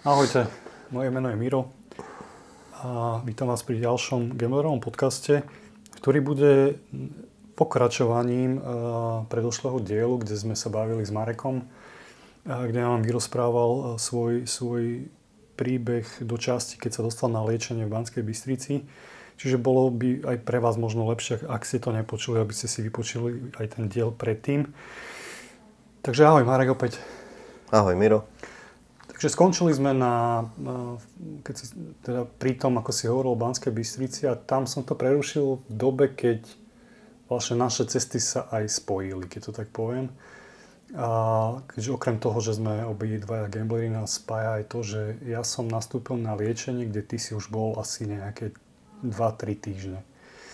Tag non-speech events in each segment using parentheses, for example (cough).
Ahojte, moje meno je Miro a vítam vás pri ďalšom Gamblerovom podcaste, ktorý bude pokračovaním eh, predošlého dielu, kde sme sa bavili s Marekom, eh, kde nám vyrozprával eh, svoj, svoj príbeh do časti, keď sa dostal na liečenie v Banskej Bystrici. Čiže bolo by aj pre vás možno lepšie, ak ste to nepočuli, aby ste si vypočuli aj ten diel predtým. Takže ahoj Marek opäť. Ahoj Miro. Takže skončili sme na, keď si, teda pri tom, ako si hovoril o Banskej Bystrici a tam som to prerušil v dobe, keď vlastne naše cesty sa aj spojili, keď to tak poviem. A keďže okrem toho, že sme obi dvaja gambleri, nás spája aj to, že ja som nastúpil na liečenie, kde ty si už bol asi nejaké 2-3 týždne.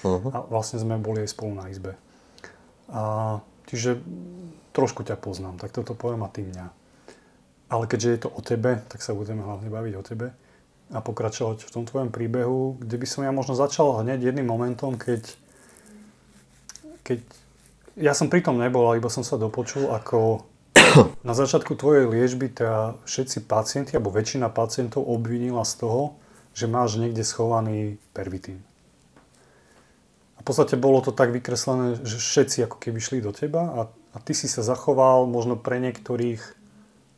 Uh-huh. A vlastne sme boli aj spolu na izbe. A, čiže trošku ťa poznám, tak toto poviem a ty mňa. Ale keďže je to o tebe, tak sa budeme hlavne baviť o tebe a pokračovať v tom tvojom príbehu, kde by som ja možno začal hneď jedným momentom, keď, keď ja som pri tom nebol, iba som sa dopočul, ako na začiatku tvojej liečby teda všetci pacienti, alebo väčšina pacientov obvinila z toho, že máš niekde schovaný pervitín. A v podstate bolo to tak vykreslené, že všetci ako keby šli do teba a, a ty si sa zachoval možno pre niektorých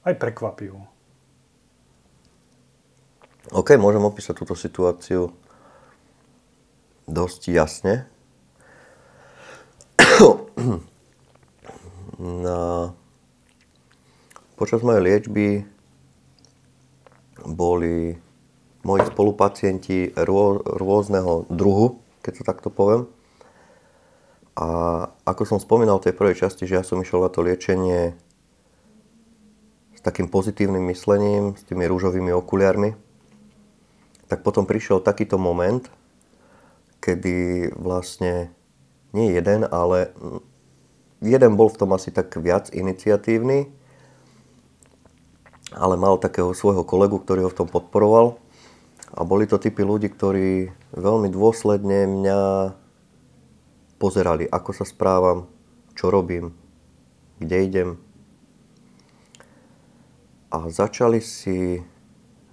aj prekvapivo. OK, môžem opísať túto situáciu dosť jasne. (clears throat) Na, počas mojej liečby boli moji spolupacienti rô, rôzneho druhu, keď to takto poviem. A ako som spomínal v tej prvej časti, že ja som išiel na to liečenie takým pozitívnym myslením, s tými rúžovými okuliarmi, tak potom prišiel takýto moment, kedy vlastne nie jeden, ale jeden bol v tom asi tak viac iniciatívny, ale mal takého svojho kolegu, ktorý ho v tom podporoval. A boli to typy ľudí, ktorí veľmi dôsledne mňa pozerali, ako sa správam, čo robím, kde idem, a začali si,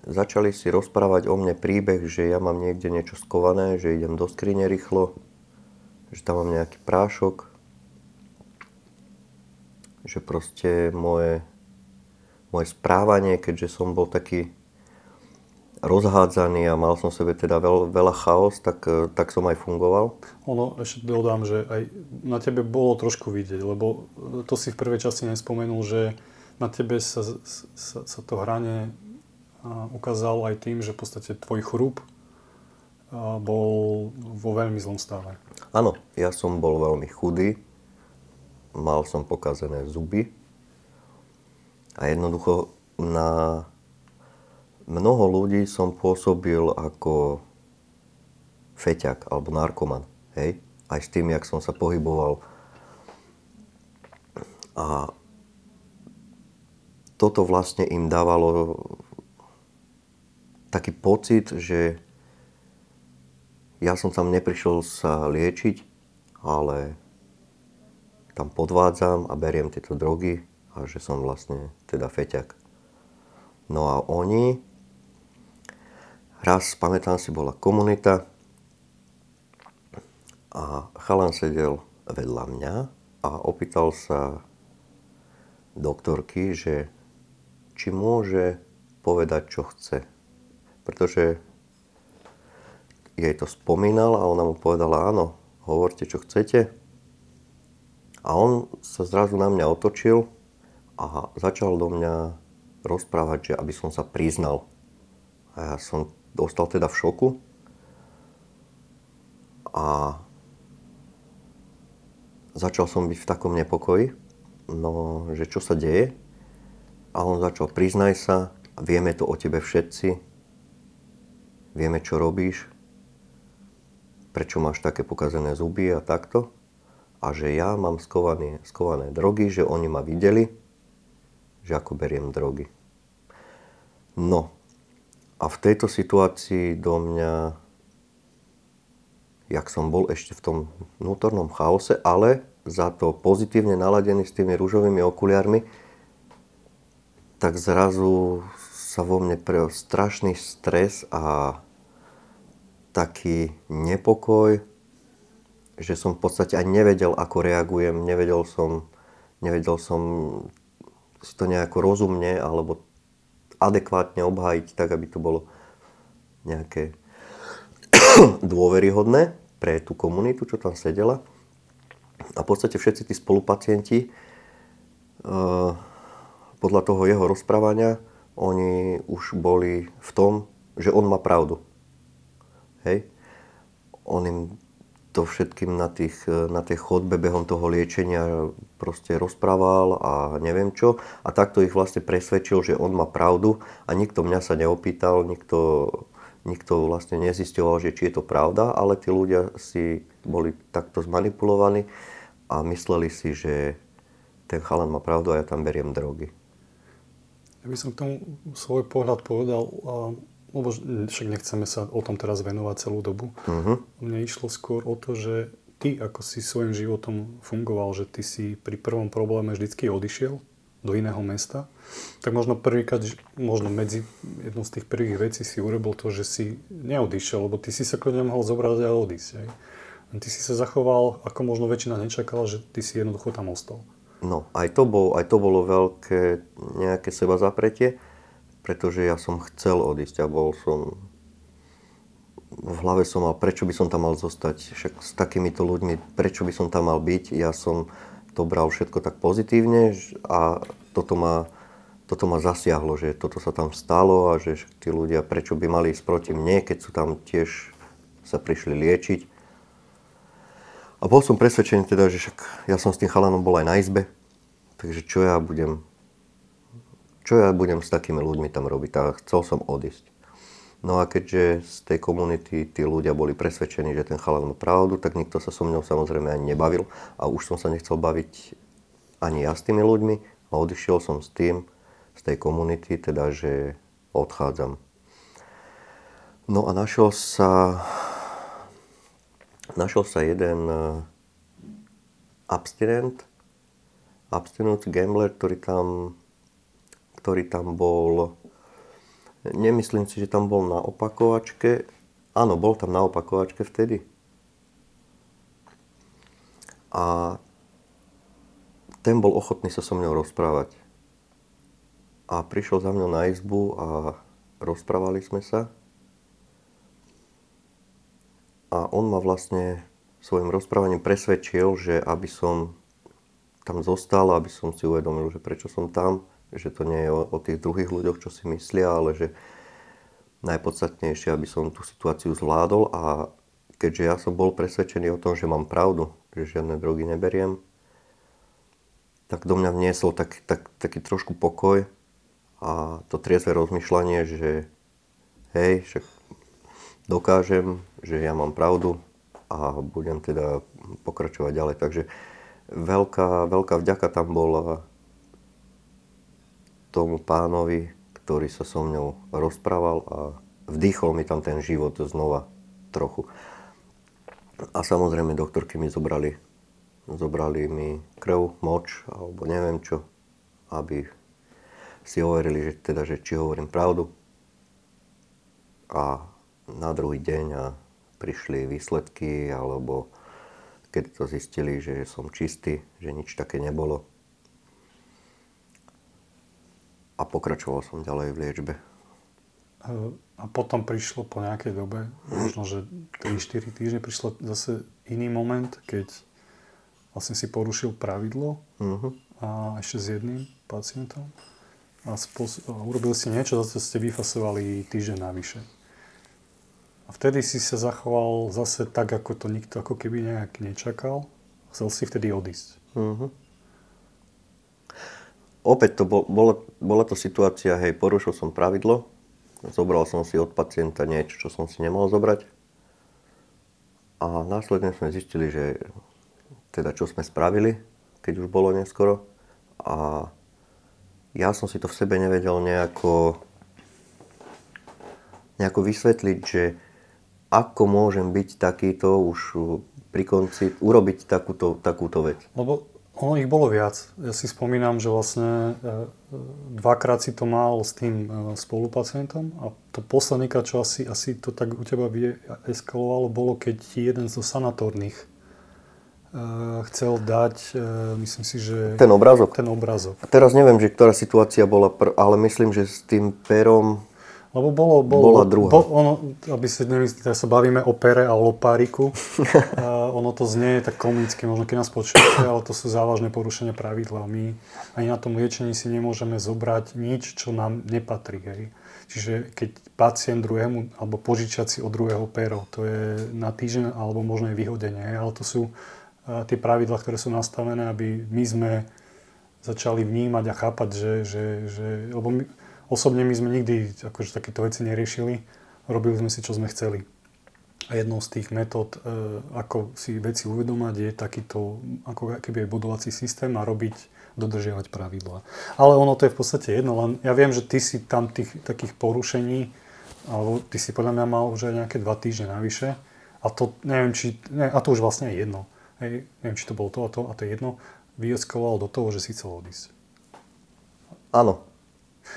začali si rozprávať o mne príbeh, že ja mám niekde niečo skované, že idem do skrine rýchlo, že tam mám nejaký prášok, že proste moje, moje správanie, keďže som bol taký rozhádzaný a mal som sebe teda veľ, veľa chaos, tak, tak som aj fungoval. Ono, ešte dodám, že aj na tebe bolo trošku vidieť, lebo to si v prvej časti nespomenul, že na tebe sa, sa, sa to hranie ukázalo aj tým, že v podstate tvoj chrup bol vo veľmi zlom stave. Áno, ja som bol veľmi chudý, mal som pokazené zuby a jednoducho na mnoho ľudí som pôsobil ako feťak alebo narkoman. Hej? Aj s tým, jak som sa pohyboval. A toto vlastne im dávalo taký pocit, že ja som tam neprišiel sa liečiť, ale tam podvádzam a beriem tieto drogy a že som vlastne teda feťak. No a oni, raz, pamätám si, bola komunita a chalan sedel vedľa mňa a opýtal sa doktorky, že či môže povedať, čo chce. Pretože jej to spomínal a ona mu povedala, áno, hovorte, čo chcete. A on sa zrazu na mňa otočil a začal do mňa rozprávať, že aby som sa priznal. A ja som dostal teda v šoku. A začal som byť v takom nepokoji, no, že čo sa deje. A on začal, priznaj sa, vieme to o tebe všetci, vieme, čo robíš, prečo máš také pokazené zuby a takto. A že ja mám skované, skované drogy, že oni ma videli, že ako beriem drogy. No, a v tejto situácii do mňa, jak som bol ešte v tom vnútornom chaose, ale za to pozitívne naladený s tými rúžovými okuliarmi, tak zrazu sa vo mne pre strašný stres a taký nepokoj, že som v podstate aj nevedel, ako reagujem, nevedel som, nevedel som si to nejako rozumne alebo adekvátne obhájiť tak, aby to bolo nejaké (coughs) dôveryhodné pre tú komunitu, čo tam sedela. A v podstate všetci tí spolupacienti uh, podľa toho jeho rozprávania oni už boli v tom, že on má pravdu. Hej? On im to všetkým na, tých, na tej chodbe behom toho liečenia proste rozprával a neviem čo. A takto ich vlastne presvedčil, že on má pravdu a nikto mňa sa neopýtal, nikto, nikto vlastne nezisťoval, že či je to pravda, ale tí ľudia si boli takto zmanipulovaní a mysleli si, že ten chalan má pravdu a ja tam beriem drogy. Ja by som k tomu svoj pohľad povedal, lebo však nechceme sa o tom teraz venovať celú dobu. Uh-huh. Mne išlo skôr o to, že ty, ako si svojim životom fungoval, že ty si pri prvom probléme vždycky odišiel do iného mesta, tak možno prvýkrát, možno medzi jednou z tých prvých vecí si urobil to, že si neodišiel, lebo ty si sa kľudne mohol zobrať a odísť. Aj. Ty si sa zachoval, ako možno väčšina nečakala, že ty si jednoducho tam ostal. No, aj to, bol, aj to bolo veľké nejaké seba zapretie pretože ja som chcel odísť a bol som... V hlave som mal, prečo by som tam mal zostať, však s takýmito ľuďmi, prečo by som tam mal byť. Ja som to bral všetko tak pozitívne a toto ma, toto ma zasiahlo, že toto sa tam stalo a že tí ľudia, prečo by mali ísť proti mne, keď sú tam tiež sa prišli liečiť. A bol som presvedčený teda, že však ja som s tým chalanom bol aj na izbe, takže čo ja budem čo ja budem s takými ľuďmi tam robiť a chcel som odísť. No a keďže z tej komunity tí ľudia boli presvedčení, že ten chalan má pravdu, tak nikto sa so mnou samozrejme ani nebavil a už som sa nechcel baviť ani ja s tými ľuďmi a odišiel som s tým, z tej komunity, teda že odchádzam. No a našiel sa, našiel sa jeden eh, abstinent, abstinujúci gambler, ktorý tam ktorý tam bol, nemyslím si, že tam bol na opakovačke. Áno, bol tam na opakovačke vtedy. A ten bol ochotný sa so mnou rozprávať. A prišiel za mňou na izbu a rozprávali sme sa. A on ma vlastne svojim rozprávaním presvedčil, že aby som tam zostal, aby som si uvedomil, že prečo som tam, že to nie je o, o tých druhých ľuďoch, čo si myslia, ale že najpodstatnejšie, aby som tú situáciu zvládol. A keďže ja som bol presvedčený o tom, že mám pravdu, že žiadne drogy neberiem, tak do mňa vniesol tak, tak, taký trošku pokoj a to triezve rozmýšľanie, že hej, však dokážem, že ja mám pravdu a budem teda pokračovať ďalej. Takže veľká, veľká vďaka tam bola tomu pánovi, ktorý sa so mnou rozprával a vdýchol mi tam ten život znova trochu. A samozrejme doktorky mi zobrali, zobrali mi krv, moč alebo neviem čo, aby si overili, že, teda, že či hovorím pravdu. A na druhý deň a prišli výsledky, alebo keď to zistili, že som čistý, že nič také nebolo, a pokračoval som ďalej v liečbe. A potom prišlo po nejakej dobe, možno že 3-4 týždne, prišlo zase iný moment, keď vlastne si porušil pravidlo uh-huh. a ešte s jedným pacientom a, spos- a urobil si niečo, zase ste vyfasovali týždeň navyše. A vtedy si sa zachoval zase tak, ako to nikto ako keby nejak nečakal. Chcel si vtedy odísť. Uh-huh opäť to bol, bola, bola to situácia, hej, porušil som pravidlo, zobral som si od pacienta niečo, čo som si nemal zobrať. A následne sme zistili, že teda čo sme spravili, keď už bolo neskoro. A ja som si to v sebe nevedel nejako, nejako vysvetliť, že ako môžem byť takýto už pri konci, urobiť takúto, takúto vec. Lebo Ono ich bolo viac. Ja si spomínam, že vlastne e, dvakrát si to mal s tým spolupacientom a to posledný krát, čo asi, asi to tak u teba eskalovalo, bolo, keď ti jeden zo sanatórnych chcel dať, myslím si, že... Ten obrazok? Ten obrazok. A teraz neviem, že ktorá situácia bola, pr- ale myslím, že s tým perom lebo bolo, bolo, bola druhá. Bo, ono, aby si nemyslíte, teraz sa bavíme o pere a o lopáriku. (laughs) a ono to znie tak komicky, možno keď nás počujete, ale to sú závažné porušenia pravidla. My ani na tom liečení si nemôžeme zobrať nič, čo nám nepatrí. Hej. Čiže keď pacient druhému, alebo požičať si od druhého pero, to je na týždeň alebo možno aj vyhodenie. Hej. Ale to sú uh, tie pravidla, ktoré sú nastavené, aby my sme začali vnímať a chápať, že, že, že lebo my, Osobne my sme nikdy akože takéto veci neriešili. Robili sme si, čo sme chceli. A jednou z tých metód, e, ako si veci uvedomať, je takýto ako keby aj budovací systém a robiť, dodržiavať pravidla. Ale ono to je v podstate jedno, len ja viem, že ty si tam tých takých porušení, alebo ty si podľa mňa mal už aj nejaké dva týždne navyše. A to neviem, či, ne, a to už vlastne je jedno. Hej, neviem, či to bolo to a to, a to je jedno. Vyeskalovalo do toho, že si chcel odísť. Áno,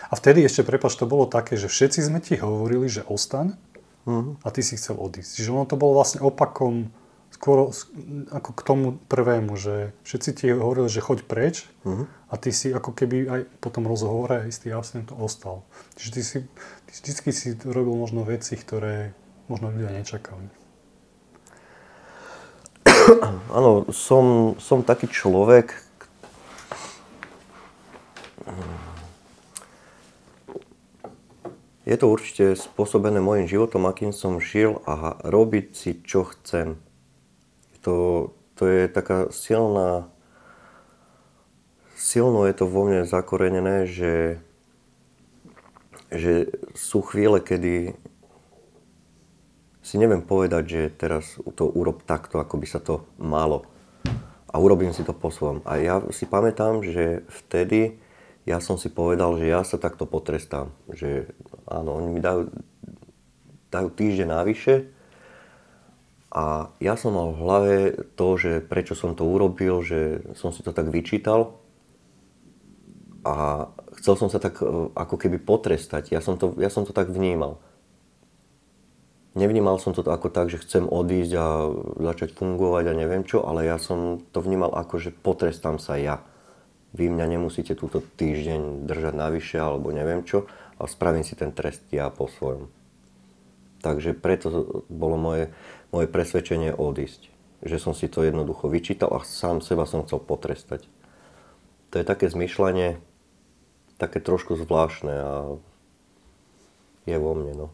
a vtedy ešte, prepač, to bolo také, že všetci sme ti hovorili, že ostaň uh-huh. a ty si chcel odísť. Čiže ono to bolo vlastne opakom skôr ako k tomu prvému, že všetci ti hovorili, že choď preč uh-huh. a ty si ako keby aj po tom rozhovore istý abstinent ostal. Čiže ty si ty vždycky si robil možno veci, ktoré možno ľudia nečakali. (coughs) Áno, som, som taký človek, Je to určite spôsobené môjim životom, akým som žil a robiť si, čo chcem. To, to je taká silná, silno je to vo mne zakorenené, že, že sú chvíle, kedy si neviem povedať, že teraz to urob takto, ako by sa to malo. A urobím si to po svojom. A ja si pamätám, že vtedy ja som si povedal, že ja sa takto potrestám. Že áno, oni mi dajú, dajú týždeň návyše a ja som mal v hlave to, že prečo som to urobil, že som si to tak vyčítal a chcel som sa tak e, ako keby potrestať. Ja som to, ja som to tak vnímal. Nevnímal som to ako tak, že chcem odísť a začať fungovať a neviem čo, ale ja som to vnímal ako, že potrestám sa ja vy mňa nemusíte túto týždeň držať navyše alebo neviem čo, ale spravím si ten trest ja po svojom. Takže preto bolo moje, moje presvedčenie odísť. Že som si to jednoducho vyčítal a sám seba som chcel potrestať. To je také zmyšľanie, také trošku zvláštne a je vo mne. No.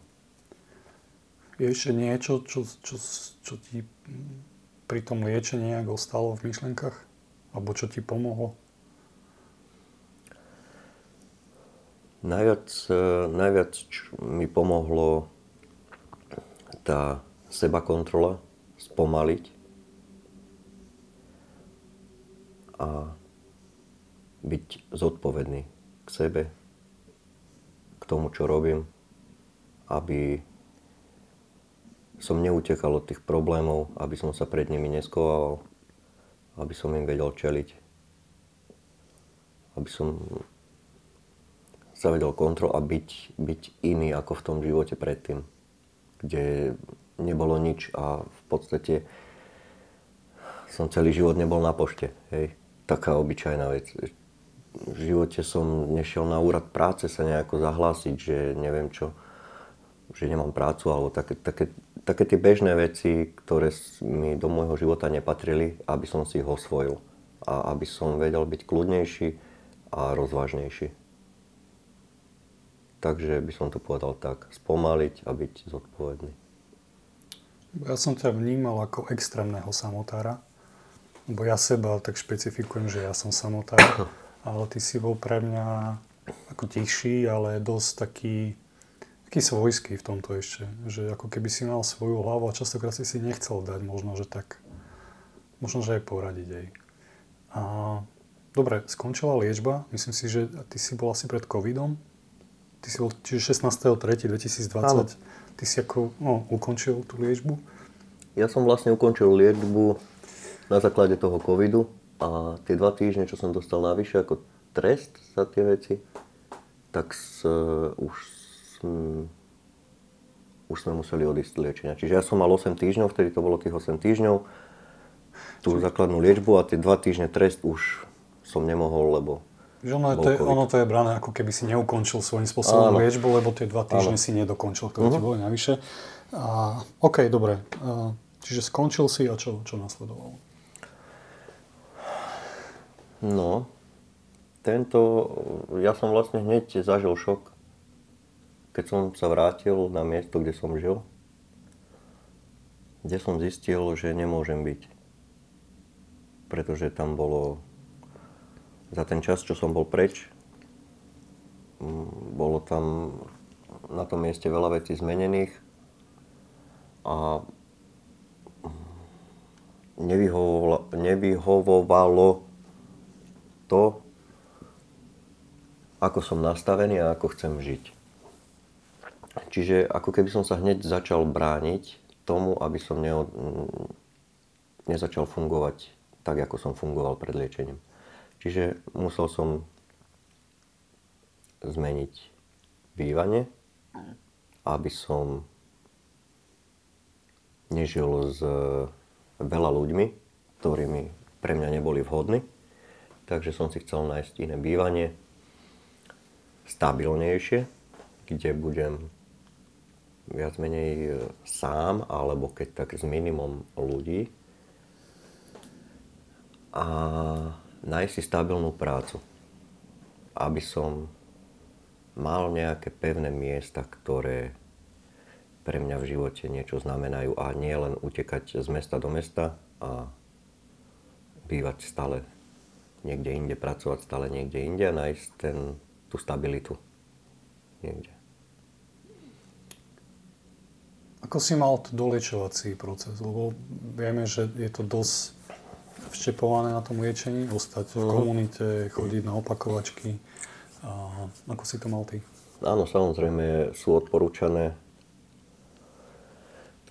Je ešte niečo, čo, čo, čo ti pri tom liečení nejak ostalo v myšlenkách? Alebo čo ti pomohlo? Najviac, e, najviac mi pomohlo tá seba kontrola, spomaliť a byť zodpovedný k sebe, k tomu, čo robím, aby som neutekal od tých problémov, aby som sa pred nimi neskovával, aby som im vedel čeliť, aby som sa vedel kontrol a byť, byť iný ako v tom živote predtým, kde nebolo nič a v podstate som celý život nebol na pošte. Hej. Taká obyčajná vec. V živote som nešiel na úrad práce sa nejako zahlásiť, že neviem čo, že nemám prácu, alebo také, také, také tie bežné veci, ktoré mi do môjho života nepatrili, aby som si ich osvojil. A aby som vedel byť kľudnejší a rozvážnejší. Takže by som to povedal tak, spomaliť a byť zodpovedný. Ja som ťa vnímal ako extrémneho samotára, lebo ja seba tak špecifikujem, že ja som samotár, (coughs) ale ty si bol pre mňa ako tichší, ale dosť taký, taký svojský v tomto ešte. Že ako keby si mal svoju hlavu a častokrát si si nechcel dať možno, že tak, možno, že aj poradiť jej. A dobre, skončila liečba, myslím si, že ty si bol asi pred covidom, Ty si bol čiže 16.3.2020. Ty si ako no, ukončil tú liečbu? Ja som vlastne ukončil liečbu na základe toho covidu. A tie dva týždne, čo som dostal navyše ako trest za tie veci, tak s, uh, už, som, už sme museli odísť liečenia. Čiže ja som mal 8 týždňov, vtedy to bolo tých 8 týždňov, tú základnú liečbu a tie dva týždne trest už som nemohol, lebo že ono, to je, ono to je brané, ako keby si neukončil svojím spôsobom Áno. liečbu, lebo tie dva týždne Áno. si nedokončil, ktoré uh-huh. ti mhm. boli navyše. A, OK, dobre. A, čiže skončil si a čo, čo nasledovalo? No, tento, ja som vlastne hneď zažil šok, keď som sa vrátil na miesto, kde som žil, kde som zistil, že nemôžem byť. Pretože tam bolo za ten čas, čo som bol preč, mm, bolo tam na tom mieste veľa vecí zmenených a nevyhovovalo, nevyhovovalo to, ako som nastavený a ako chcem žiť. Čiže ako keby som sa hneď začal brániť tomu, aby som ne, nezačal fungovať tak, ako som fungoval pred liečením. Čiže musel som zmeniť bývanie, aby som nežil s veľa ľuďmi, ktorými pre mňa neboli vhodní. Takže som si chcel nájsť iné bývanie, stabilnejšie, kde budem viac menej sám, alebo keď tak s minimum ľudí. A nájsť si stabilnú prácu, aby som mal nejaké pevné miesta, ktoré pre mňa v živote niečo znamenajú a nie len utekať z mesta do mesta a bývať stále niekde inde, pracovať stále niekde inde a nájsť ten, tú stabilitu niekde. Ako si mal dolečovací proces? Lebo vieme, že je to dosť vštepované na tom liečení, ostať v mhm. komunite, chodiť na opakovačky. A ako si to mal ty? Áno, samozrejme sú odporúčané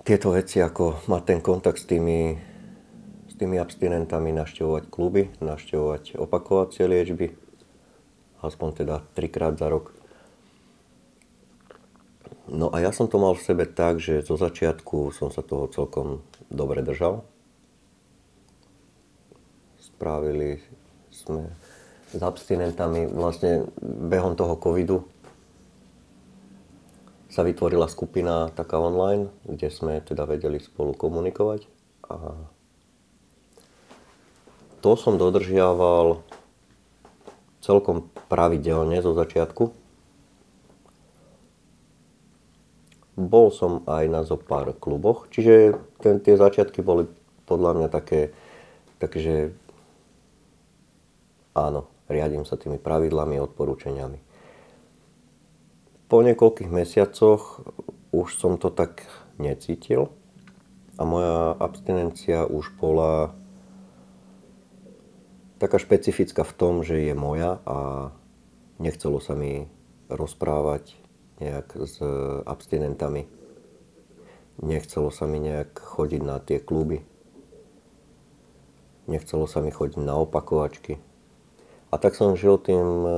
tieto veci, ako mať ten kontakt s tými, s tými abstinentami, naštevovať kluby, naštevovať opakovacie liečby, aspoň teda trikrát za rok. No a ja som to mal v sebe tak, že zo začiatku som sa toho celkom dobre držal spravili sme s abstinentami vlastne behom toho covidu sa vytvorila skupina taká online, kde sme teda vedeli spolu komunikovať a to som dodržiaval celkom pravidelne zo začiatku. Bol som aj na zo pár kluboch, čiže ten, tie začiatky boli podľa mňa také, takže Áno, riadím sa tými pravidlami, odporúčaniami. Po niekoľkých mesiacoch už som to tak necítil a moja abstinencia už bola taká špecifická v tom, že je moja a nechcelo sa mi rozprávať nejak s abstinentami. Nechcelo sa mi nejak chodiť na tie kluby. Nechcelo sa mi chodiť na opakovačky. A tak som žil tým e,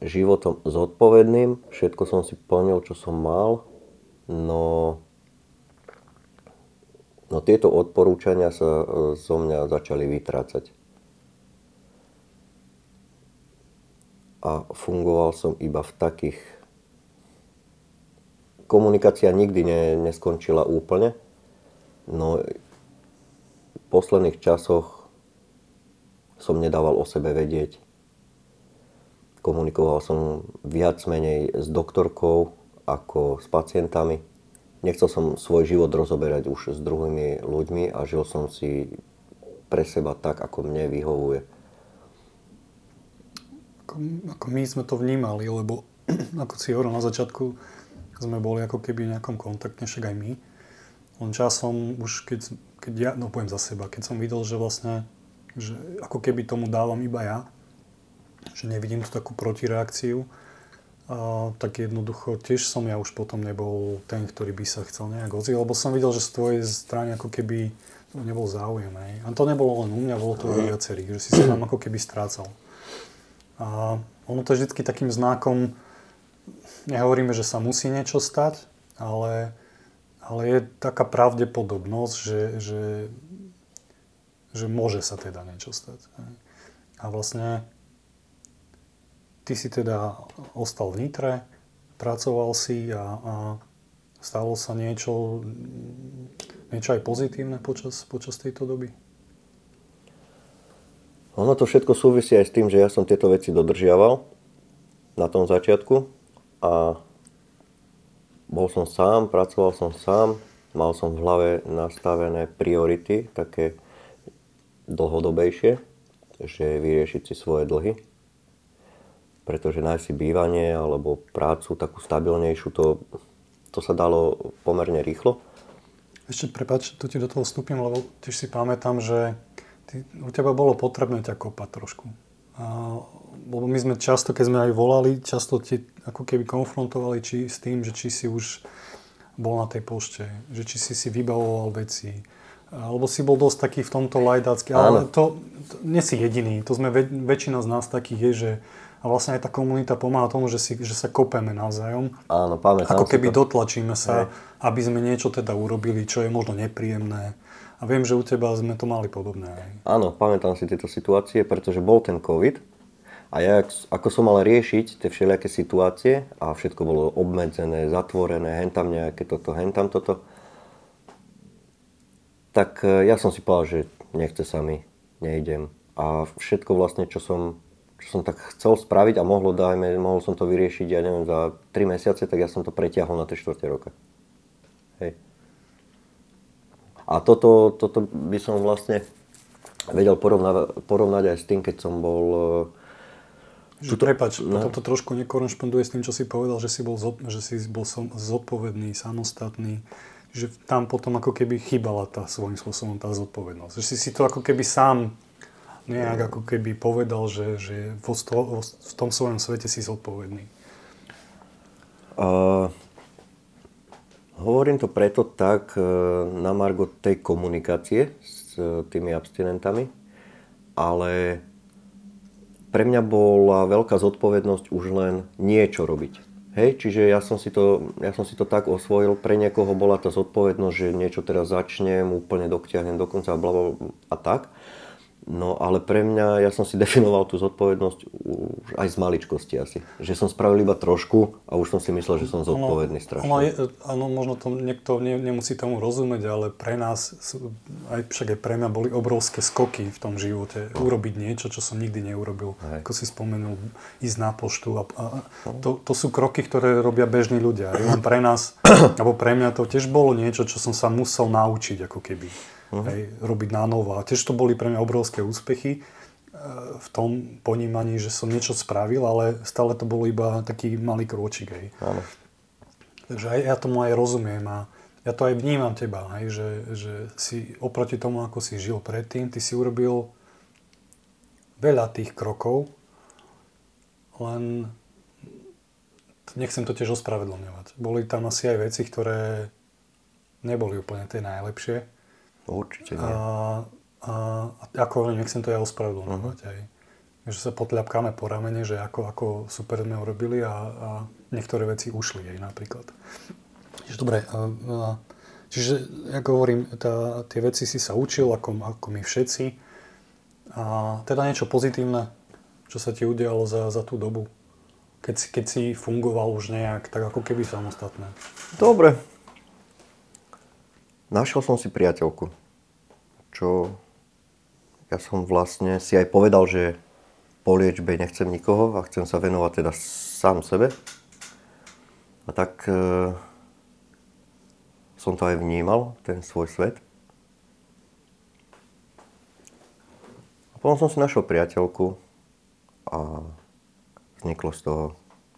životom zodpovedným, všetko som si plnil, čo som mal, no, no tieto odporúčania sa e, zo mňa začali vytrácať. A fungoval som iba v takých... Komunikácia nikdy ne, neskončila úplne, no v posledných časoch som nedával o sebe vedieť. Komunikoval som viac menej s doktorkou ako s pacientami. Nechcel som svoj život rozoberať už s druhými ľuďmi a žil som si pre seba tak, ako mne vyhovuje. Ako, ako my sme to vnímali, lebo (clears throat) ako si hovoril na začiatku, sme boli ako keby v nejakom kontakte, však aj my. Len časom už keď, keď ja, no poviem za seba, keď som videl, že vlastne že ako keby tomu dávam iba ja, že nevidím tu takú protireakciu, a, tak jednoducho tiež som ja už potom nebol ten, ktorý by sa chcel nejak ozvať, lebo som videl, že z tvojej strany ako keby nebol záujem. Hej. A to nebolo len u mňa, bolo to u viacerých, že si sa tam ako keby strácal. A ono to je vždy takým znakom, nehovoríme, že sa musí niečo stať, ale, ale je taká pravdepodobnosť, že, že, že môže sa teda niečo stať. A vlastne ty si teda ostal v Nitre, pracoval si a, a stalo sa niečo, niečo aj pozitívne počas, počas tejto doby? Ono to všetko súvisí aj s tým, že ja som tieto veci dodržiaval na tom začiatku a bol som sám, pracoval som sám, mal som v hlave nastavené priority, také dlhodobejšie, že vyriešiť si svoje dlhy. Pretože nájsť si bývanie alebo prácu takú stabilnejšiu, to to sa dalo pomerne rýchlo. Ešte, prepač, tu ti do toho vstúpim, lebo tiež si pamätám, že ty, u teba bolo potrebné ťa kopať trošku. A, lebo my sme často, keď sme aj volali, často ti ako keby konfrontovali či, s tým, že či si už bol na tej pošte, že či si si vybavoval veci, alebo si bol dosť taký v tomto lajdácky. Ale to, to, nie si jediný, to sme, väčšina z nás takých je, že a vlastne aj tá komunita pomáha tomu, že, si, že sa kopeme navzájom. Áno, pamätám Ako keby to. dotlačíme sa, Hej. aby sme niečo teda urobili, čo je možno nepríjemné. A viem, že u teba sme to mali podobné. Áno, pamätám si tieto situácie, pretože bol ten COVID a ja, ako som mal riešiť tie všelijaké situácie a všetko bolo obmedzené, zatvorené, hentam nejaké toto, hentam toto, tak eh, ja som si povedal, že nechce sa mi, nejdem. A všetko vlastne, čo som čo som tak chcel spraviť a mohlo, dajme, mohol som to vyriešiť, ja neviem, za 3 mesiace, tak ja som to pretiahol na 3 čtvrte roka. Hej. A toto, toto by som vlastne vedel porovnať, porovnať aj s tým, keď som bol... E, že, prepač, no. toto trošku nekorešponduje s tým, čo si povedal, že si bol, že si bol som zodpovedný, samostatný, že tam potom ako keby chýbala tá svojím spôsobom tá zodpovednosť. Že si si to ako keby sám nejak ako keby povedal, že, že vo sto, v tom svojom svete si zodpovedný? Uh, hovorím to preto tak uh, na margo tej komunikácie s uh, tými abstinentami, ale pre mňa bola veľká zodpovednosť už len niečo robiť. Hej, čiže ja som, si to, ja som si to tak osvojil, pre niekoho bola tá zodpovednosť, že niečo teraz začnem, úplne doktiahnem do konca a tak. No ale pre mňa, ja som si (laughs) definoval tú zodpovednosť už aj z maličkosti asi. Že som spravil iba trošku a už som si myslel, že som zodpovedný strašne. Ono je, áno, možno to niekto ne, nemusí tomu rozumieť, ale pre nás, aj však aj pre mňa boli obrovské skoky v tom živote. Urobiť niečo, čo som nikdy neurobil. Hej. Ako si spomenul, ísť na poštu. A, a to, to sú kroky, ktoré robia bežní ľudia. Len pre nás, (coughs) alebo pre mňa to tiež bolo niečo, čo som sa musel naučiť ako keby uh-huh. hej, robiť na novo. A tiež to boli pre mňa obrovské úspechy e, v tom ponímaní, že som niečo spravil, ale stále to bolo iba taký malý krôčik. Hej. Uh-huh. Takže aj, ja tomu aj rozumiem a ja to aj vnímam teba, hej, že, že si oproti tomu, ako si žil predtým, ty si urobil veľa tých krokov, len nechcem to tiež ospravedlňovať. Boli tam asi aj veci, ktoré neboli úplne tie najlepšie. Určite nie. A, a, a ako hovorím, nechcem to ja ospravedlňovať. Uh-huh. Aj. Že sa potľapkáme po ramene, že ako, ako super sme urobili a, a niektoré veci ušli aj napríklad. Čiže dobre, a, a, čiže ako hovorím, tá, tie veci si sa učil, ako, ako my všetci. A teda niečo pozitívne, čo sa ti udialo za, za tú dobu, keď si, keď si fungoval už nejak, tak ako keby samostatné. Dobre, Našiel som si priateľku, čo ja som vlastne si aj povedal, že po liečbe nechcem nikoho a chcem sa venovať teda sám sebe. A tak e, som to aj vnímal, ten svoj svet. A potom som si našiel priateľku a vzniklo z toho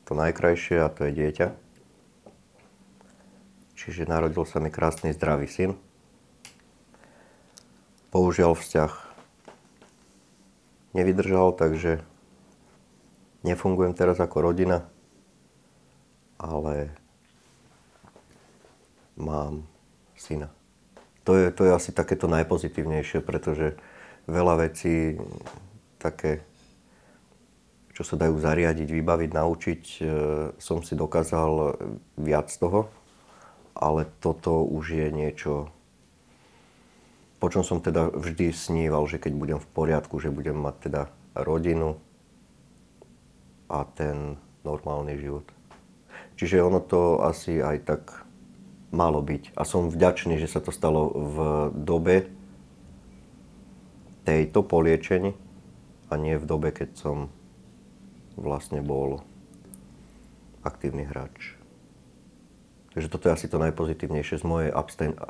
to najkrajšie a to je dieťa. Čiže narodil sa mi krásny zdravý syn. Bohužiaľ vzťah nevydržal, takže nefungujem teraz ako rodina, ale mám syna. to je, to je asi takéto najpozitívnejšie, pretože veľa vecí také, čo sa dajú zariadiť, vybaviť, naučiť, e, som si dokázal viac toho, ale toto už je niečo, po čom som teda vždy sníval, že keď budem v poriadku, že budem mať teda rodinu a ten normálny život. Čiže ono to asi aj tak malo byť. A som vďačný, že sa to stalo v dobe tejto poliečení a nie v dobe, keď som vlastne bol aktívny hráč. Takže toto je asi to najpozitívnejšie z mojej abstin-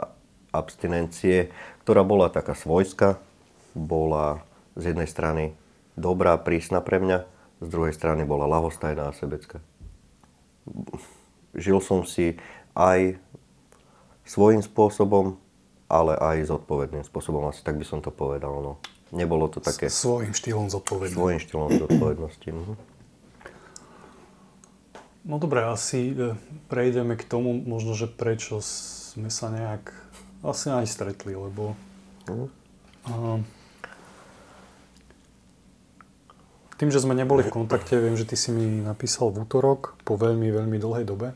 abstinencie, ktorá bola taká svojská, bola z jednej strany dobrá, prísna pre mňa, z druhej strany bola lahostajná a sebecká žil som si aj svojím spôsobom, ale aj zodpovedným spôsobom, asi tak by som to povedal. No. Nebolo to také... Svojím štýlom zodpovednosti. Svojím štýlom zodpovednosti. Mhm. No dobre, asi e, prejdeme k tomu, možno, že prečo sme sa nejak asi aj stretli, lebo uh, Tým, že sme neboli v kontakte, viem, že ty si mi napísal v útorok po veľmi, veľmi dlhej dobe.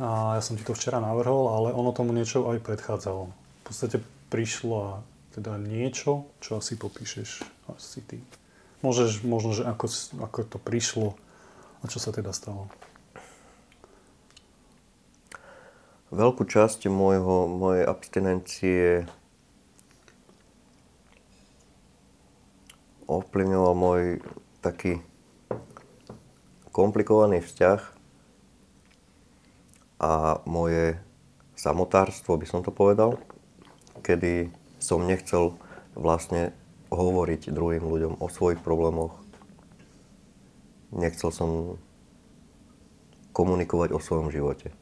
A ja som ti to včera navrhol, ale ono tomu niečo aj predchádzalo. V podstate prišlo teda niečo, čo asi popíšeš asi ty. Môžeš, možno, že ako, ako to prišlo a čo sa teda stalo. Veľkú časť môjho, mojej abstinencie ovplyvňoval môj taký komplikovaný vzťah a moje samotárstvo, by som to povedal, kedy som nechcel vlastne hovoriť druhým ľuďom o svojich problémoch. Nechcel som komunikovať o svojom živote.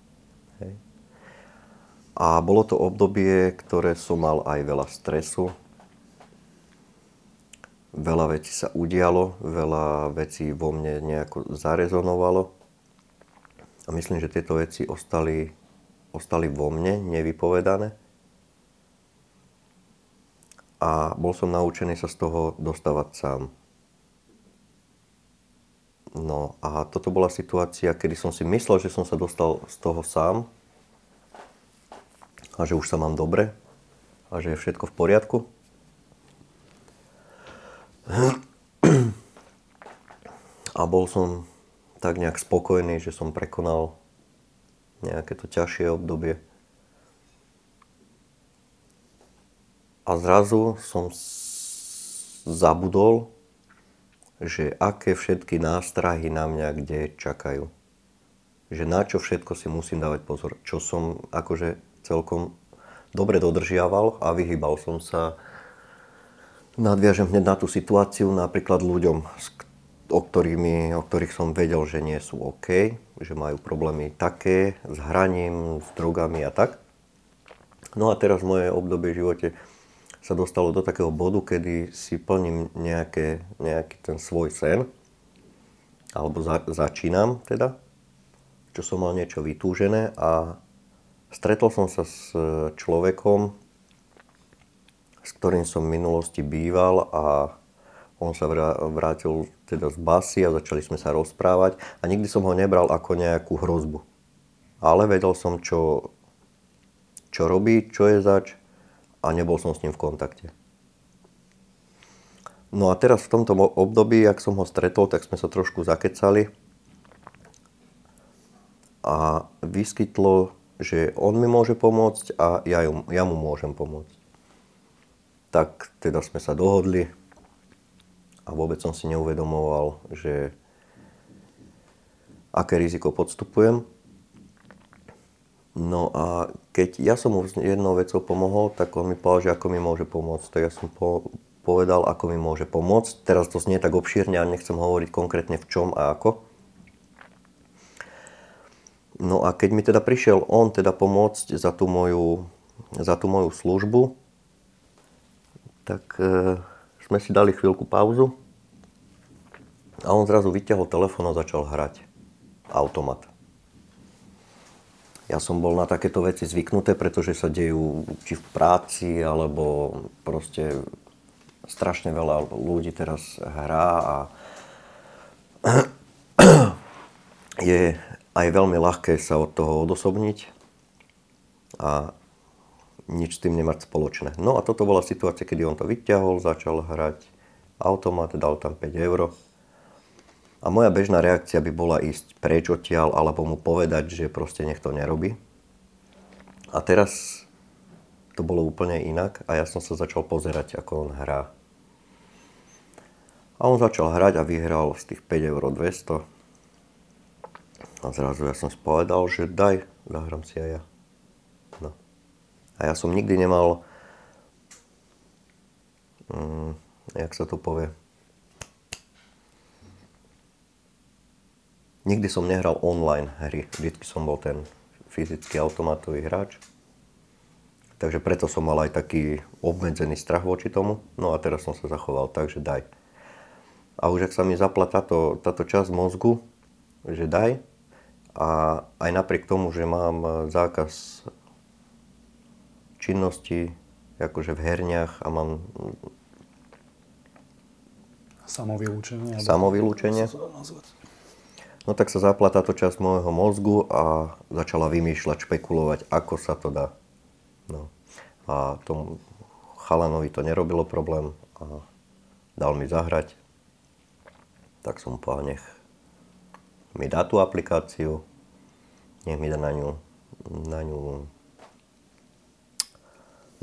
Hej. A bolo to obdobie, ktoré som mal aj veľa stresu, veľa vecí sa udialo, veľa vecí vo mne nejako zarezonovalo. A myslím, že tieto veci ostali, ostali vo mne nevypovedané. A bol som naučený sa z toho dostávať sám. No a toto bola situácia, kedy som si myslel, že som sa dostal z toho sám a že už sa mám dobre a že je všetko v poriadku. A bol som tak nejak spokojný, že som prekonal nejaké to ťažšie obdobie. A zrazu som zabudol, že aké všetky nástrahy na mňa kde čakajú. Že na čo všetko si musím dávať pozor. Čo som akože celkom dobre dodržiaval a vyhýbal som sa Nadviažem hneď na tú situáciu, napríklad ľuďom, o, ktorými, o ktorých som vedel, že nie sú OK, že majú problémy také s hraním, s drogami a tak. No a teraz moje obdobie v živote sa dostalo do takého bodu, kedy si plním nejaké, nejaký ten svoj sen, alebo za, začínam teda, čo som mal niečo vytúžené a stretol som sa s človekom, s ktorým som v minulosti býval a on sa vrátil teda z basy a začali sme sa rozprávať a nikdy som ho nebral ako nejakú hrozbu. Ale vedel som, čo, čo robí, čo je zač a nebol som s ním v kontakte. No a teraz v tomto období, ak som ho stretol, tak sme sa trošku zakecali a vyskytlo, že on mi môže pomôcť a ja, ju, ja mu môžem pomôcť tak teda sme sa dohodli a vôbec som si neuvedomoval, že aké riziko podstupujem. No a keď ja som mu jednou vecou pomohol, tak on mi povedal, že ako mi môže pomôcť. Tak ja som po, povedal, ako mi môže pomôcť. Teraz to znie tak obšírne a nechcem hovoriť konkrétne v čom a ako. No a keď mi teda prišiel on teda pomôcť za tú moju, za tú moju službu, tak e, sme si dali chvíľku pauzu a on zrazu vyťahol telefón a začal hrať automat. Ja som bol na takéto veci zvyknuté, pretože sa dejú či v práci, alebo proste strašne veľa ľudí teraz hrá a (clears throat) je aj veľmi ľahké sa od toho odosobniť a nič s tým nemať spoločné. No a toto bola situácia, kedy on to vyťahol, začal hrať automat, dal tam 5 eur a moja bežná reakcia by bola ísť preč odtiaľ alebo mu povedať, že proste nech to nerobí. A teraz to bolo úplne inak a ja som sa začal pozerať, ako on hrá. A on začal hrať a vyhral z tých 5 eur 200. A zrazu ja som si povedal, že daj, zahrám si aj ja. No. A ja som nikdy nemal, mm, jak sa to povie, Nikdy som nehral online hry, vždy som bol ten fyzický automatový hráč. Takže preto som mal aj taký obmedzený strach voči tomu. No a teraz som sa zachoval tak, že daj. A už ak sa mi zapla táto, táto časť mozgu, že daj, a aj napriek tomu, že mám zákaz činnosti, akože v herniach a mám Samovylúčenie. Samovylúčenie no tak sa zapla táto časť môjho mozgu a začala vymýšľať, špekulovať, ako sa to dá. No. A tomu chalanovi to nerobilo problém a dal mi zahrať. Tak som povedal, nech mi dá tú aplikáciu, nech mi dá na ňu, na ňu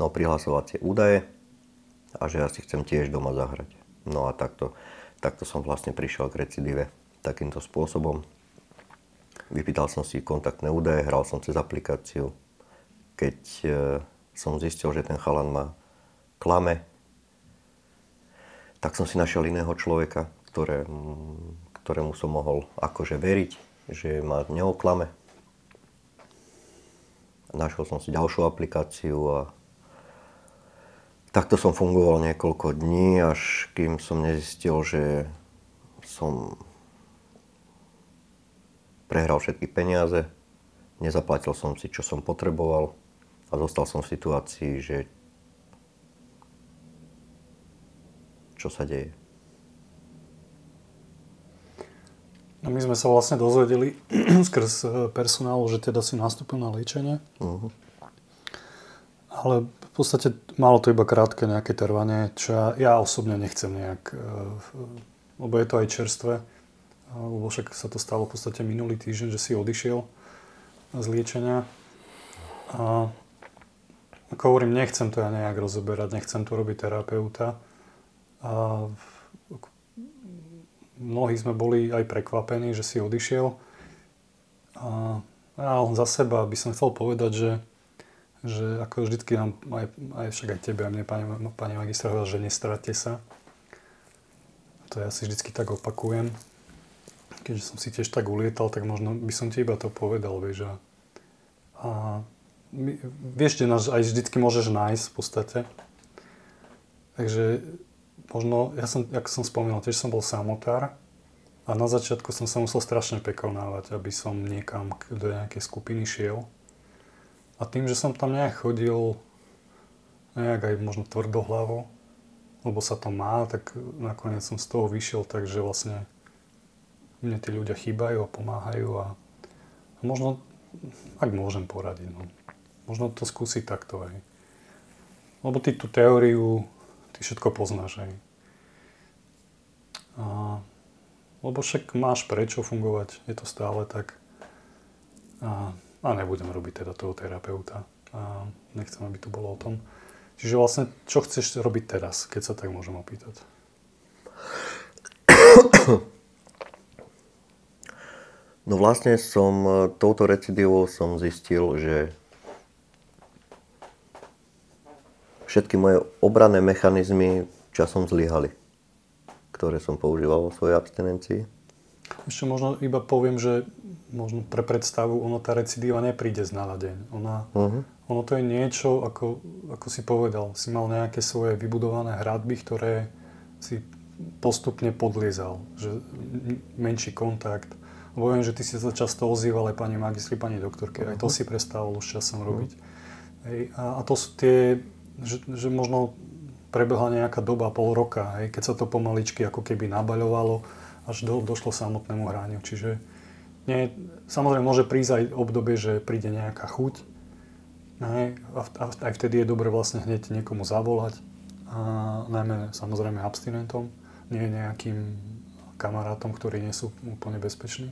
no, prihlasovacie údaje a že ja si chcem tiež doma zahrať. No a takto, takto som vlastne prišiel k recidíve takýmto spôsobom. Vypýtal som si kontaktné údaje, hral som cez aplikáciu. Keď e, som zistil, že ten chalan má klame, tak som si našiel iného človeka, ktoré, ktorému som mohol akože veriť, že ma neoklame. Našiel som si ďalšiu aplikáciu a takto som fungoval niekoľko dní, až kým som nezistil, že som prehral všetky peniaze, nezaplatil som si, čo som potreboval a zostal som v situácii, že čo sa deje. No my sme sa vlastne dozvedeli (clears throat) skrz eh, personálu, že teda si nastúpil na liečenie. Uh-huh. Ale v podstate malo to iba krátke nejaké trvanie, čo ja, ja osobne nechcem nejak, eh, lebo je to aj čerstvé lebo však sa to stalo v podstate minulý týždeň, že si odišiel z liečenia. A ako hovorím, nechcem to ja nejak rozoberať, nechcem tu robiť terapeuta. A mnohí sme boli aj prekvapení, že si odišiel. A ja za seba by som chcel povedať, že, že ako vždycky nám, aj, aj však aj tebe a mne, pani, pani magistra, že nestráte sa. To ja si vždycky tak opakujem keďže som si tiež tak ulietal, tak možno by som ti iba to povedal, vieš. A, a vieš, že nás aj vždycky môžeš nájsť v podstate. Takže možno, ja som, ako som spomínal, tiež som bol samotár a na začiatku som sa musel strašne prekonávať, aby som niekam do nejakej skupiny šiel. A tým, že som tam nejak chodil, nejak aj možno tvrdohlavo, lebo sa to má, tak nakoniec som z toho vyšiel, takže vlastne mne tí ľudia chýbajú a pomáhajú a, možno, ak môžem poradiť, no, možno to skúsiť takto aj. Lebo ty tú teóriu, ty všetko poznáš aj. A, lebo však máš prečo fungovať, je to stále tak. A, a nebudem robiť teda toho terapeuta. A nechcem, aby to bolo o tom. Čiže vlastne, čo chceš robiť teraz, keď sa tak môžem opýtať? (coughs) No vlastne som e, touto recidívou som zistil, že všetky moje obranné mechanizmy časom zlyhali, ktoré som používal vo svojej abstinencii. Ešte možno iba poviem, že možno pre predstavu, ono tá recidíva nepríde z na deň. Ona, uh-huh. Ono to je niečo, ako, ako si povedal, si mal nejaké svoje vybudované hradby, ktoré si postupne podliezal. Že menší kontakt, Lebo viem, že ty si sa často ozýval aj pani magistri, pani doktorke, aj to Mhm. si prestával už časom robiť. Hej, a, a to sú tie, že, že možno prebehla nejaká doba, pol roka, hej, keď sa to pomaličky ako keby nabaľovalo, až do, došlo samotnému hraniu. Čiže nie, samozrejme môže prísť aj obdobie, že príde nejaká chuť, hej, a, v- a aj vtedy je dobre vlastne hneď niekomu zavolať, a najmä samozrejme abstinentom, nie nejakým kamarátom, ktorí nie sú úplne bezpeční.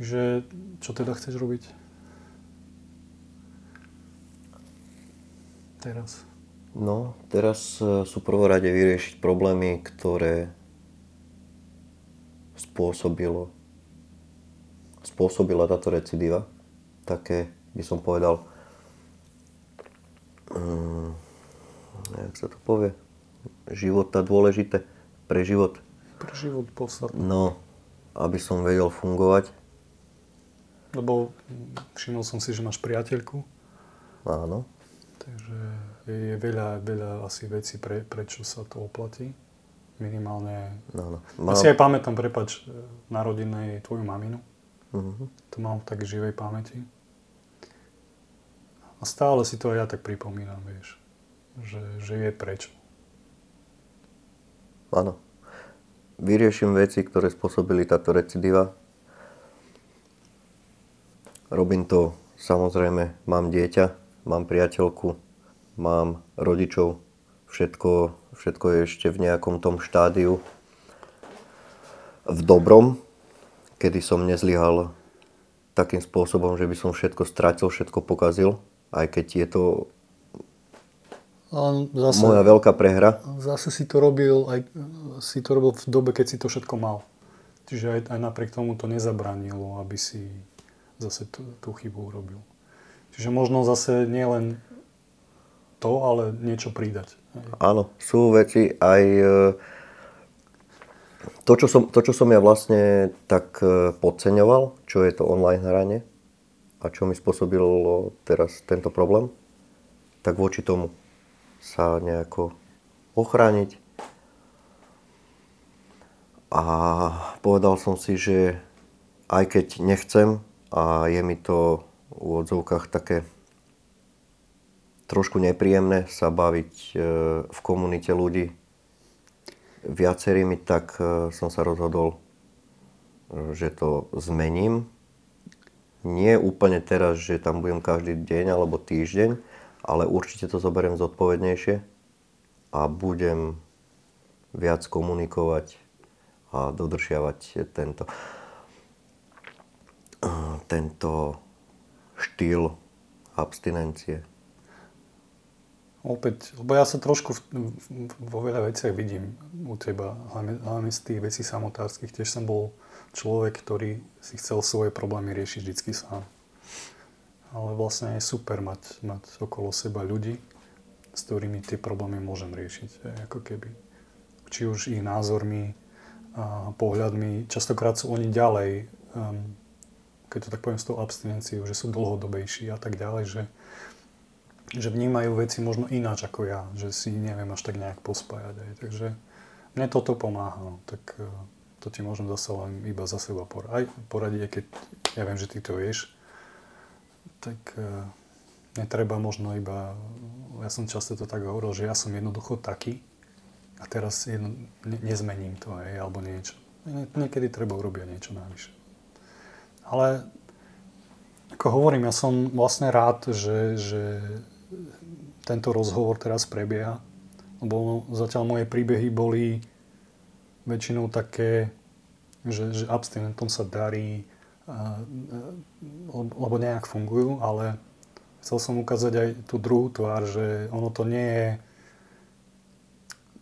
Čiže čo teda chceš robiť? Teraz. No, teraz e, sú prvorade vyriešiť problémy, ktoré spôsobilo, spôsobila táto recidíva. Také, by som povedal, um, jak sa to povie, života dôležité pre život. Pre život podstatné. No, aby som vedel fungovať. Lebo všimol som si, že máš priateľku, Áno, takže je veľa, veľa asi vecí, pre, prečo sa to oplatí. Minimálne... áno. Ja si aj pamätám, prepač, e, na rodinnej tvoju maminu. Mhm. To mám v tak živej pamäti. A stále si to aj ja tak pripomínam, vieš. Že, že je prečo. Áno. Vyrieším veci, ktoré spôsobili táto recidíva. Robím to, samozrejme, mám dieťa, mám priateľku, mám rodičov. Všetko, všetko je ešte v nejakom tom štádiu v dobrom, kedy som nezlyhal takým spôsobom, že by som všetko stratil, všetko pokazil, aj keď je to zase, moja veľká prehra. zase si to robil aj si to robil v dobe, keď si to všetko mal. Čiže aj, aj napriek tomu to nezabránilo, aby si zase tú, tú chybu urobil. Čiže možno zase nie len to, ale niečo pridať. Áno, sú veci aj... e, To čo, som, to, čo som ja vlastne tak e, podceňoval, čo je to online hranie a čo mi spôsobilo teraz tento problém, tak voči tomu sa nejako ochrániť. A povedal som si, že aj keď nechcem a je mi to v odzovkách také trošku nepríjemné sa baviť e, v komunite ľudí viacerými, tak e, som sa rozhodol, e, že to zmením. Nie úplne teraz, že tam budem každý deň alebo týždeň, ale určite to zoberiem zodpovednejšie a budem viac komunikovať a dodržiavať tento, tento štýl abstinencie. Opäť, lebo ja sa trošku v, v, vo veľa veciach vidím u teba, hlavne, hlavne z tých vecí samotárskych. Tiež som bol človek, ktorý si chcel svoje problémy riešiť vždy sám. Ale vlastne je super mať, mať okolo seba ľudí, s ktorými tie problémy môžem riešiť. Ako keby. Či už ich názormi, a pohľadmi. Častokrát sú oni ďalej, um, keď to tak poviem s tou abstinenciou, že sú dlhodobejší a tak ďalej, že že vnímajú veci možno ináč ako ja, že si neviem až tak nejak pospájať. Aj. Takže mne toto pomáha. No. Tak eh, to ti môžem zase len iba za seba poradiť. Poradiť, keď ja viem, že ty to vieš. Tak uh, netreba možno iba, ja som často to tak hovoril, že ja som jednoducho taký a teraz jedno, ne, nezmením to, aj, alebo niečo. Nie, niekedy treba urobiť niečo navyše. Ale ako hovorím, ja som vlastne rád, že, že tento rozhovor teraz prebieha, lebo zatiaľ moje príbehy boli väčšinou také, že, že abstinentom sa darí, lebo nejak fungujú, ale chcel som ukázať aj tú druhú tvár, že ono to nie je,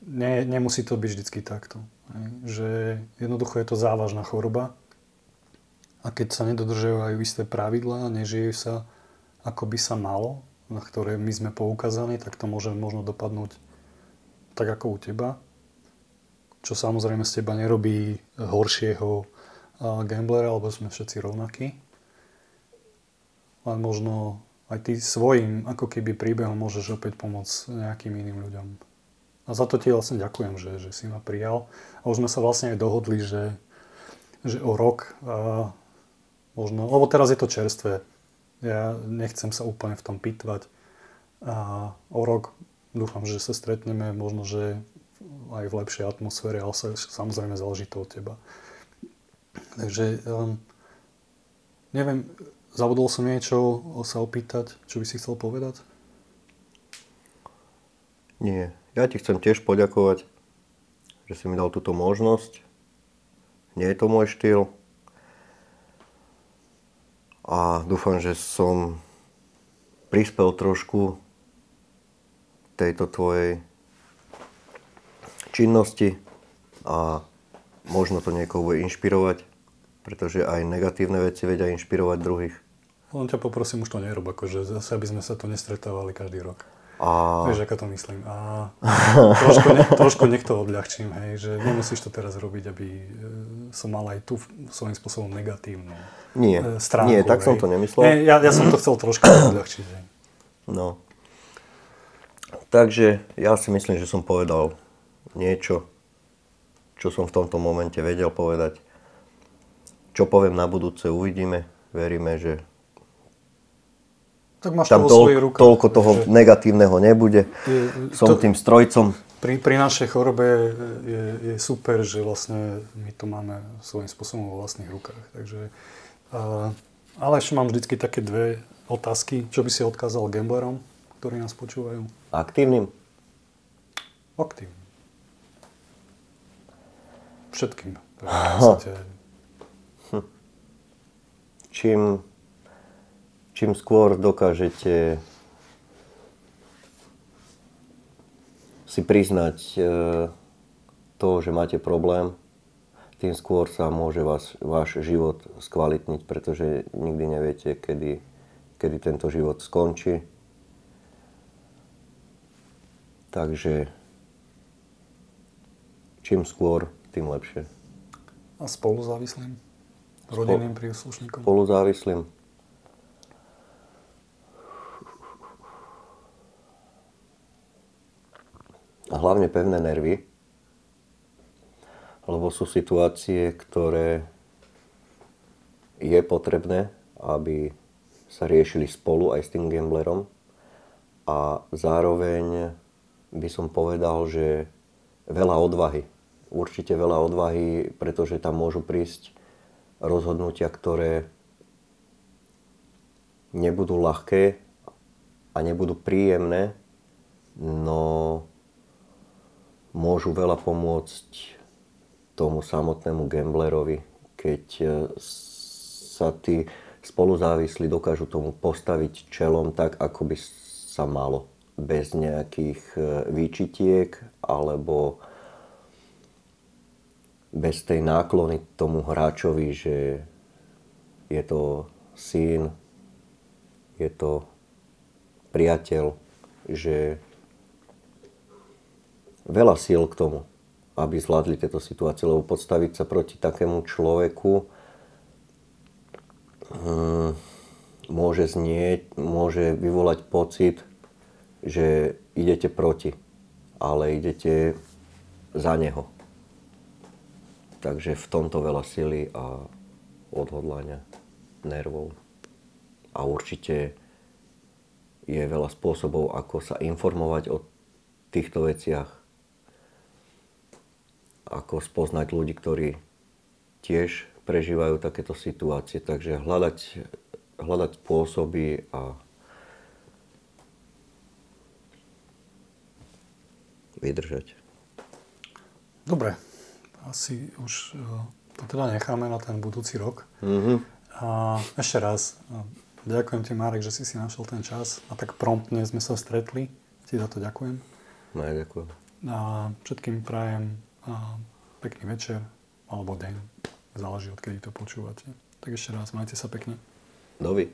nie, nemusí to byť vždycky takto. Že jednoducho je to závažná choroba a keď sa nedodržiavajú isté pravidlá, nežije sa ako by sa malo, na ktoré my sme poukázaní, tak to môže možno dopadnúť tak ako u teba. Čo samozrejme z teba nerobí horšieho a, gamblera, lebo sme všetci rovnakí. Ale možno aj ty svojim ako keby príbehom môžeš opäť pomôcť nejakým iným ľuďom. A za to ti vlastne ďakujem, že, že si ma prijal. A už sme sa vlastne aj dohodli, že že o rok a možno, lebo teraz je to čerstvé. Ja nechcem sa úplne v tom pitvať. A o rok dúfam, že sa stretneme, možno, že aj v lepšej atmosfére, ale sa, samozrejme záleží to od teba. Takže um, neviem, zabudol som niečo sa opýtať, čo by si chcel povedať? Nie. Ja ti chcem tiež poďakovať, že si mi dal túto možnosť. Nie je to môj štýl. A dúfam, že som prispel trošku tejto tvojej činnosti a možno to niekoho bude inšpirovať, pretože aj negatívne veci vedia inšpirovať druhých. Len ťa poprosím, už to nerob, akože zase, aby sme sa to nestretávali každý rok. A... Vieš, ako to myslím. A (laughs) trošku, ne, trošku nech to odľahčím, hej, že nemusíš to teraz robiť, aby e, som mal aj tu svojím spôsobom negatívnu Nie, e, stránku. nie, tak hej. som to nemyslel. Nie, ja, ja som to chcel trošku (clears throat) odľahčiť. Hej. No. Takže ja si myslím, že som povedal niečo, čo som v tomto momente vedel povedať. Čo poviem na budúce, uvidíme. Veríme, že Tak máš tam to vo svojich toľko, toho takže negatívneho nebude. je- Som to- tým strojcom. Pri, pri našej chorobe je, je super, že vlastne my to máme svojím spôsobom vo vlastných rukách. Takže, ale ešte mám vždycky také dve otázky. Čo by si odkázal gamblerom, ktorí nás počúvajú? Aktívnym? Aktívne. Všetkým. Podstate, Čím, čím skôr dokážete si priznať e, to, že máte problém, tým skôr sa môže vás, váš život skvalitniť, pretože nikdy neviete, kedy, kedy tento život skončí. Takže čím skôr, tým lepšie. a spolu závislým? Rodinným príslušníkom? Spolu závislým. A hlavne pevné nervy, lebo sú situácie, ktoré je potrebné, aby sa riešili spolu aj s tým gamblerom. A zároveň by som povedal, že veľa odvahy. Určite veľa odvahy, pretože tam môžu prísť rozhodnutia, ktoré nebudú ľahké a nebudú príjemné, no môžu veľa pomôcť tomu samotnému gamblerovi, keď e, sa tí spoluzávislí dokážu tomu postaviť čelom tak, ako by sa malo. Bez nejakých e, výčitiek alebo bez tej náklony tomu hráčovi, že je to syn, je to priateľ, že veľa síl k tomu, aby zvládli tieto situácie, lebo podstaviť sa proti takému človeku hm, môže znieť, môže vyvolať pocit, že idete proti, ale idete za neho. Takže v tomto veľa sily a odhodlania, nervov. A určite je veľa spôsobov, ako sa informovať o týchto veciach. Ako spoznať ľudí, ktorí tiež prežívajú takéto situácie. Takže hľadať, hľadať spôsoby a vydržať. Dobre, asi už eh, to teda necháme na ten budúci rok. Mhm. A ešte raz, eh, ďakujem ti Marek, že si si našiel ten čas a tak promptne sme sa stretli. Ti za to ďakujem. No ďakujem. A všetkým prajem pekný večer alebo deň. Záleží, odkedy to počúvate. Tak ešte raz, majte sa pekne. Dovi.